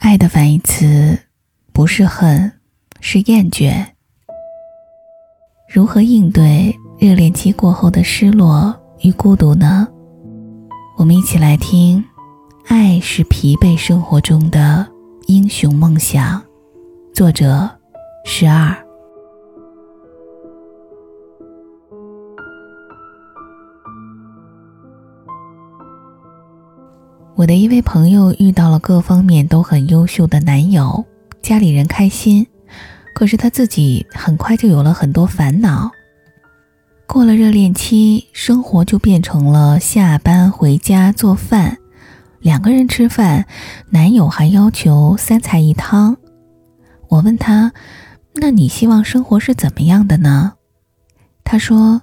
爱的反义词不是恨，是厌倦。如何应对热恋期过后的失落与孤独呢？我们一起来听《爱是疲惫生活中的英雄梦想》，作者十二。我的一位朋友遇到了各方面都很优秀的男友，家里人开心，可是他自己很快就有了很多烦恼。过了热恋期，生活就变成了下班回家做饭，两个人吃饭，男友还要求三菜一汤。我问他：“那你希望生活是怎么样的呢？”他说。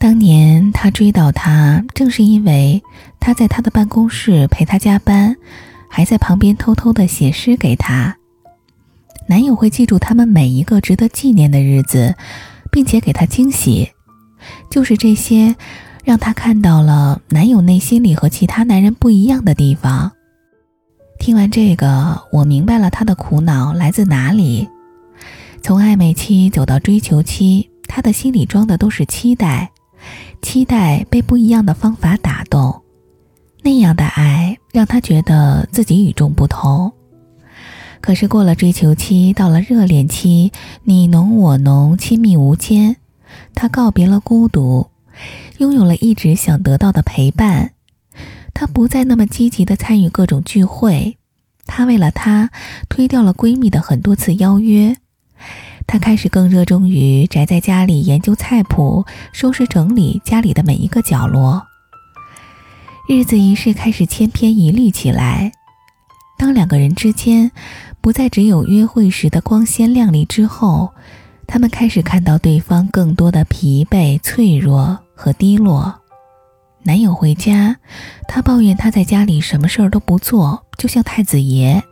当年他追到她，正是因为他在他的办公室陪她加班，还在旁边偷偷的写诗给她。男友会记住他们每一个值得纪念的日子，并且给她惊喜。就是这些，让她看到了男友内心里和其他男人不一样的地方。听完这个，我明白了他的苦恼来自哪里。从暧昧期走到追求期，他的心里装的都是期待。期待被不一样的方法打动，那样的爱让他觉得自己与众不同。可是过了追求期，到了热恋期，你侬我侬，亲密无间，他告别了孤独，拥有了一直想得到的陪伴。他不再那么积极的参与各种聚会，他为了他推掉了闺蜜的很多次邀约。他开始更热衷于宅在家里研究菜谱，收拾整理家里的每一个角落。日子一是开始千篇一律起来。当两个人之间不再只有约会时的光鲜亮丽之后，他们开始看到对方更多的疲惫、脆弱和低落。男友回家，她抱怨他在家里什么事儿都不做，就像太子爷。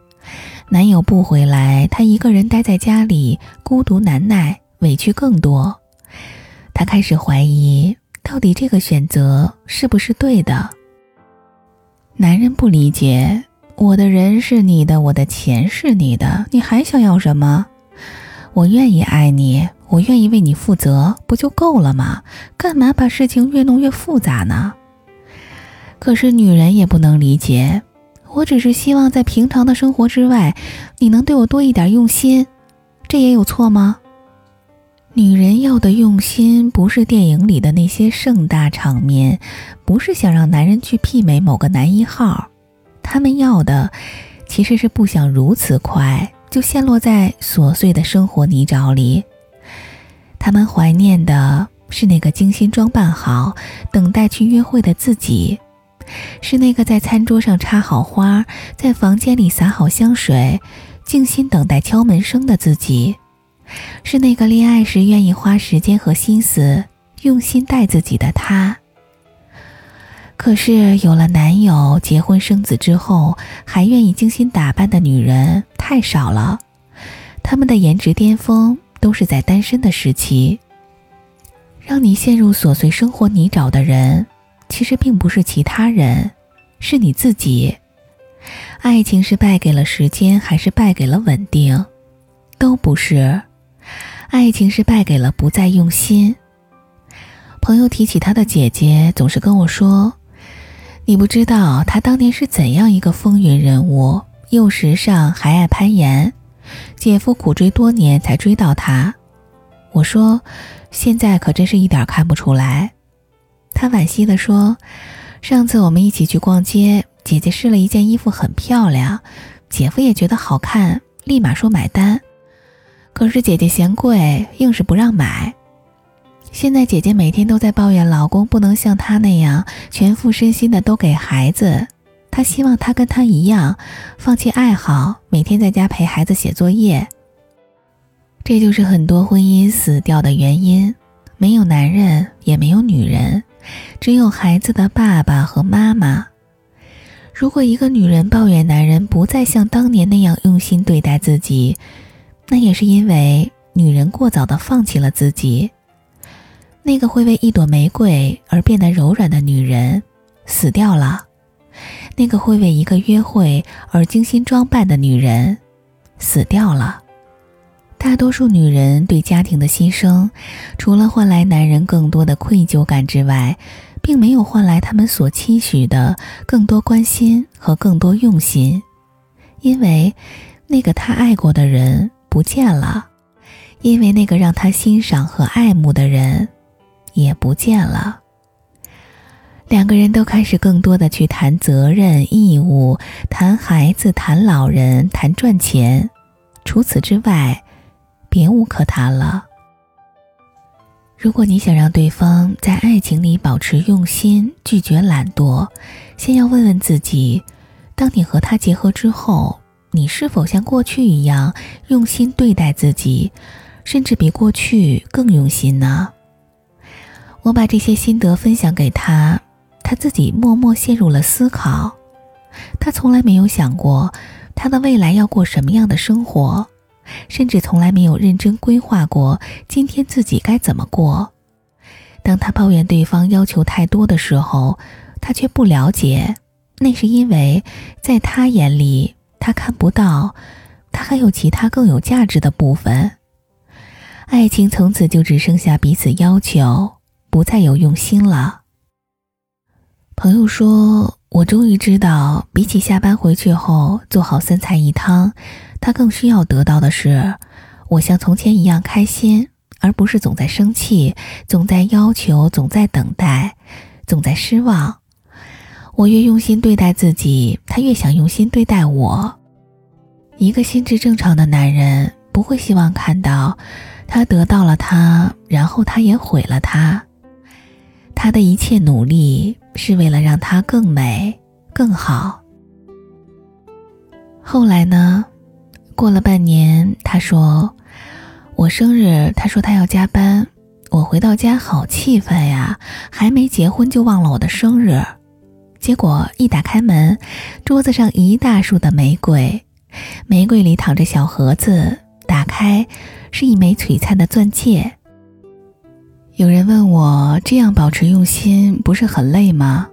男友不回来，她一个人待在家里，孤独难耐，委屈更多。她开始怀疑，到底这个选择是不是对的？男人不理解，我的人是你的，我的钱是你的，你还想要什么？我愿意爱你，我愿意为你负责，不就够了吗？干嘛把事情越弄越复杂呢？可是女人也不能理解。我只是希望在平常的生活之外，你能对我多一点用心，这也有错吗？女人要的用心，不是电影里的那些盛大场面，不是想让男人去媲美某个男一号，他们要的，其实是不想如此快就陷落在琐碎的生活泥沼里。他们怀念的是那个精心装扮好，等待去约会的自己。是那个在餐桌上插好花，在房间里洒好香水，静心等待敲门声的自己；是那个恋爱时愿意花时间和心思用心待自己的他。可是有了男友，结婚生子之后，还愿意精心打扮的女人太少了。他们的颜值巅峰都是在单身的时期。让你陷入琐碎生活泥沼的人。其实并不是其他人，是你自己。爱情是败给了时间，还是败给了稳定？都不是。爱情是败给了不再用心。朋友提起他的姐姐，总是跟我说：“你不知道她当年是怎样一个风云人物，又时尚还爱攀岩。姐夫苦追多年才追到她。”我说：“现在可真是一点看不出来。”他惋惜地说：“上次我们一起去逛街，姐姐试了一件衣服，很漂亮，姐夫也觉得好看，立马说买单。可是姐姐嫌贵，硬是不让买。现在姐姐每天都在抱怨老公不能像她那样全副身心的都给孩子，她希望他跟她一样，放弃爱好，每天在家陪孩子写作业。这就是很多婚姻死掉的原因，没有男人，也没有女人。”只有孩子的爸爸和妈妈。如果一个女人抱怨男人不再像当年那样用心对待自己，那也是因为女人过早的放弃了自己。那个会为一朵玫瑰而变得柔软的女人，死掉了。那个会为一个约会而精心装扮的女人死掉了。大多数女人对家庭的牺牲，除了换来男人更多的愧疚感之外，并没有换来他们所期许的更多关心和更多用心，因为那个他爱过的人不见了，因为那个让他欣赏和爱慕的人也不见了。两个人都开始更多的去谈责任、义务，谈孩子、谈老人、谈赚钱，除此之外，别无可谈了。如果你想让对方在爱情里保持用心，拒绝懒惰，先要问问自己：当你和他结合之后，你是否像过去一样用心对待自己，甚至比过去更用心呢？我把这些心得分享给他。他自己默默陷入了思考，他从来没有想过他的未来要过什么样的生活，甚至从来没有认真规划过今天自己该怎么过。当他抱怨对方要求太多的时候，他却不了解，那是因为在他眼里，他看不到他还有其他更有价值的部分。爱情从此就只剩下彼此要求，不再有用心了。朋友说：“我终于知道，比起下班回去后做好三菜一汤，他更需要得到的是，我像从前一样开心，而不是总在生气，总在要求，总在等待，总在失望。我越用心对待自己，他越想用心对待我。一个心智正常的男人不会希望看到他得到了他，然后他也毁了他。他的一切努力。”是为了让她更美、更好。后来呢？过了半年，他说：“我生日，他说他要加班。我回到家，好气愤呀！还没结婚就忘了我的生日。结果一打开门，桌子上一大束的玫瑰，玫瑰里躺着小盒子，打开是一枚璀璨的钻戒。”有人问我，这样保持用心不是很累吗？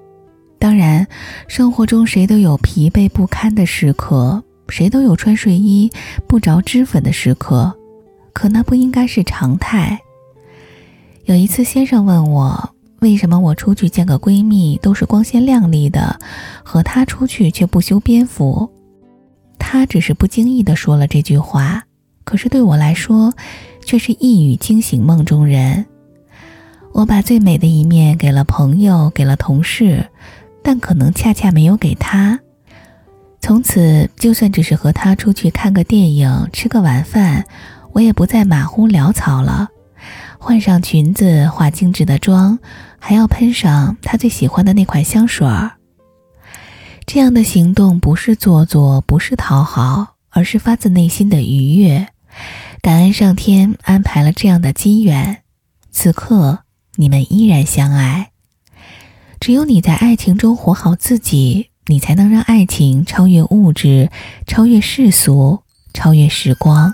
当然，生活中谁都有疲惫不堪的时刻，谁都有穿睡衣不着脂粉的时刻，可那不应该是常态。有一次，先生问我，为什么我出去见个闺蜜都是光鲜亮丽的，和她出去却不修边幅？他只是不经意地说了这句话，可是对我来说，却是一语惊醒梦中人。我把最美的一面给了朋友，给了同事，但可能恰恰没有给他。从此，就算只是和他出去看个电影、吃个晚饭，我也不再马虎潦草了。换上裙子，化精致的妆，还要喷上他最喜欢的那款香水儿。这样的行动不是做作，不是讨好，而是发自内心的愉悦。感恩上天安排了这样的机缘，此刻。你们依然相爱。只有你在爱情中活好自己，你才能让爱情超越物质，超越世俗，超越时光。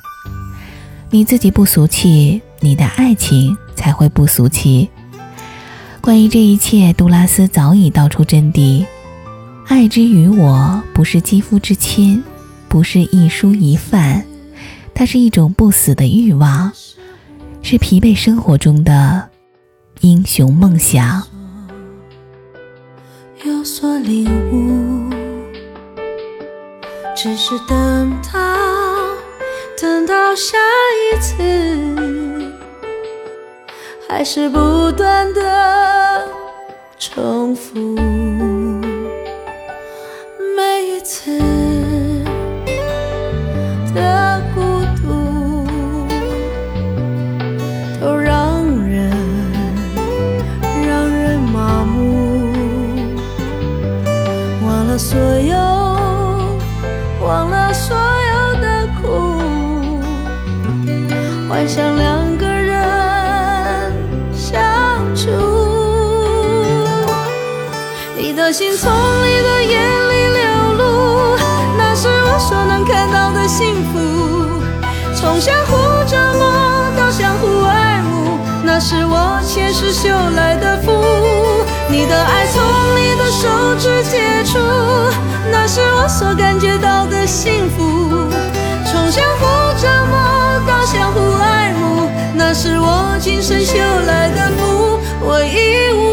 你自己不俗气，你的爱情才会不俗气。关于这一切，杜拉斯早已道出真谛：爱之于我，不是肌肤之亲，不是一蔬一饭，它是一种不死的欲望，是疲惫生活中的。英雄梦想，有所领悟，只是等到等到下一次，还是不断的重复。每一次幻想两个人相处。你的心从你的眼里流露，那是我所能看到的幸福。从相互折磨到相互爱慕，那是我前世修来的福。你的爱从你的手指接触，那是我所感觉到的幸福。那是我今生修来的福我已无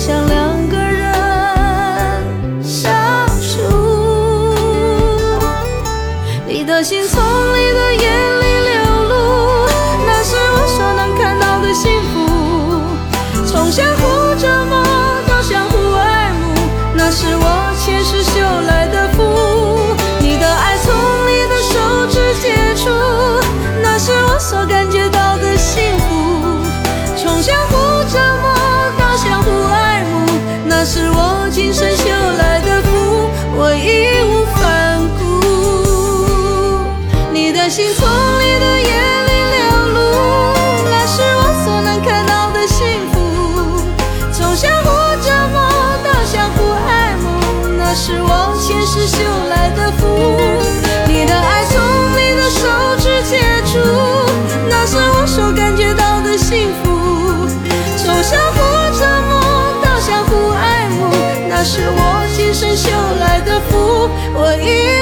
想两个人相处。你的心从你的眼里流露那是我所能看到的幸福。从相互折磨到相互爱慕那是我前世修来的福是我今生修来的福，我一。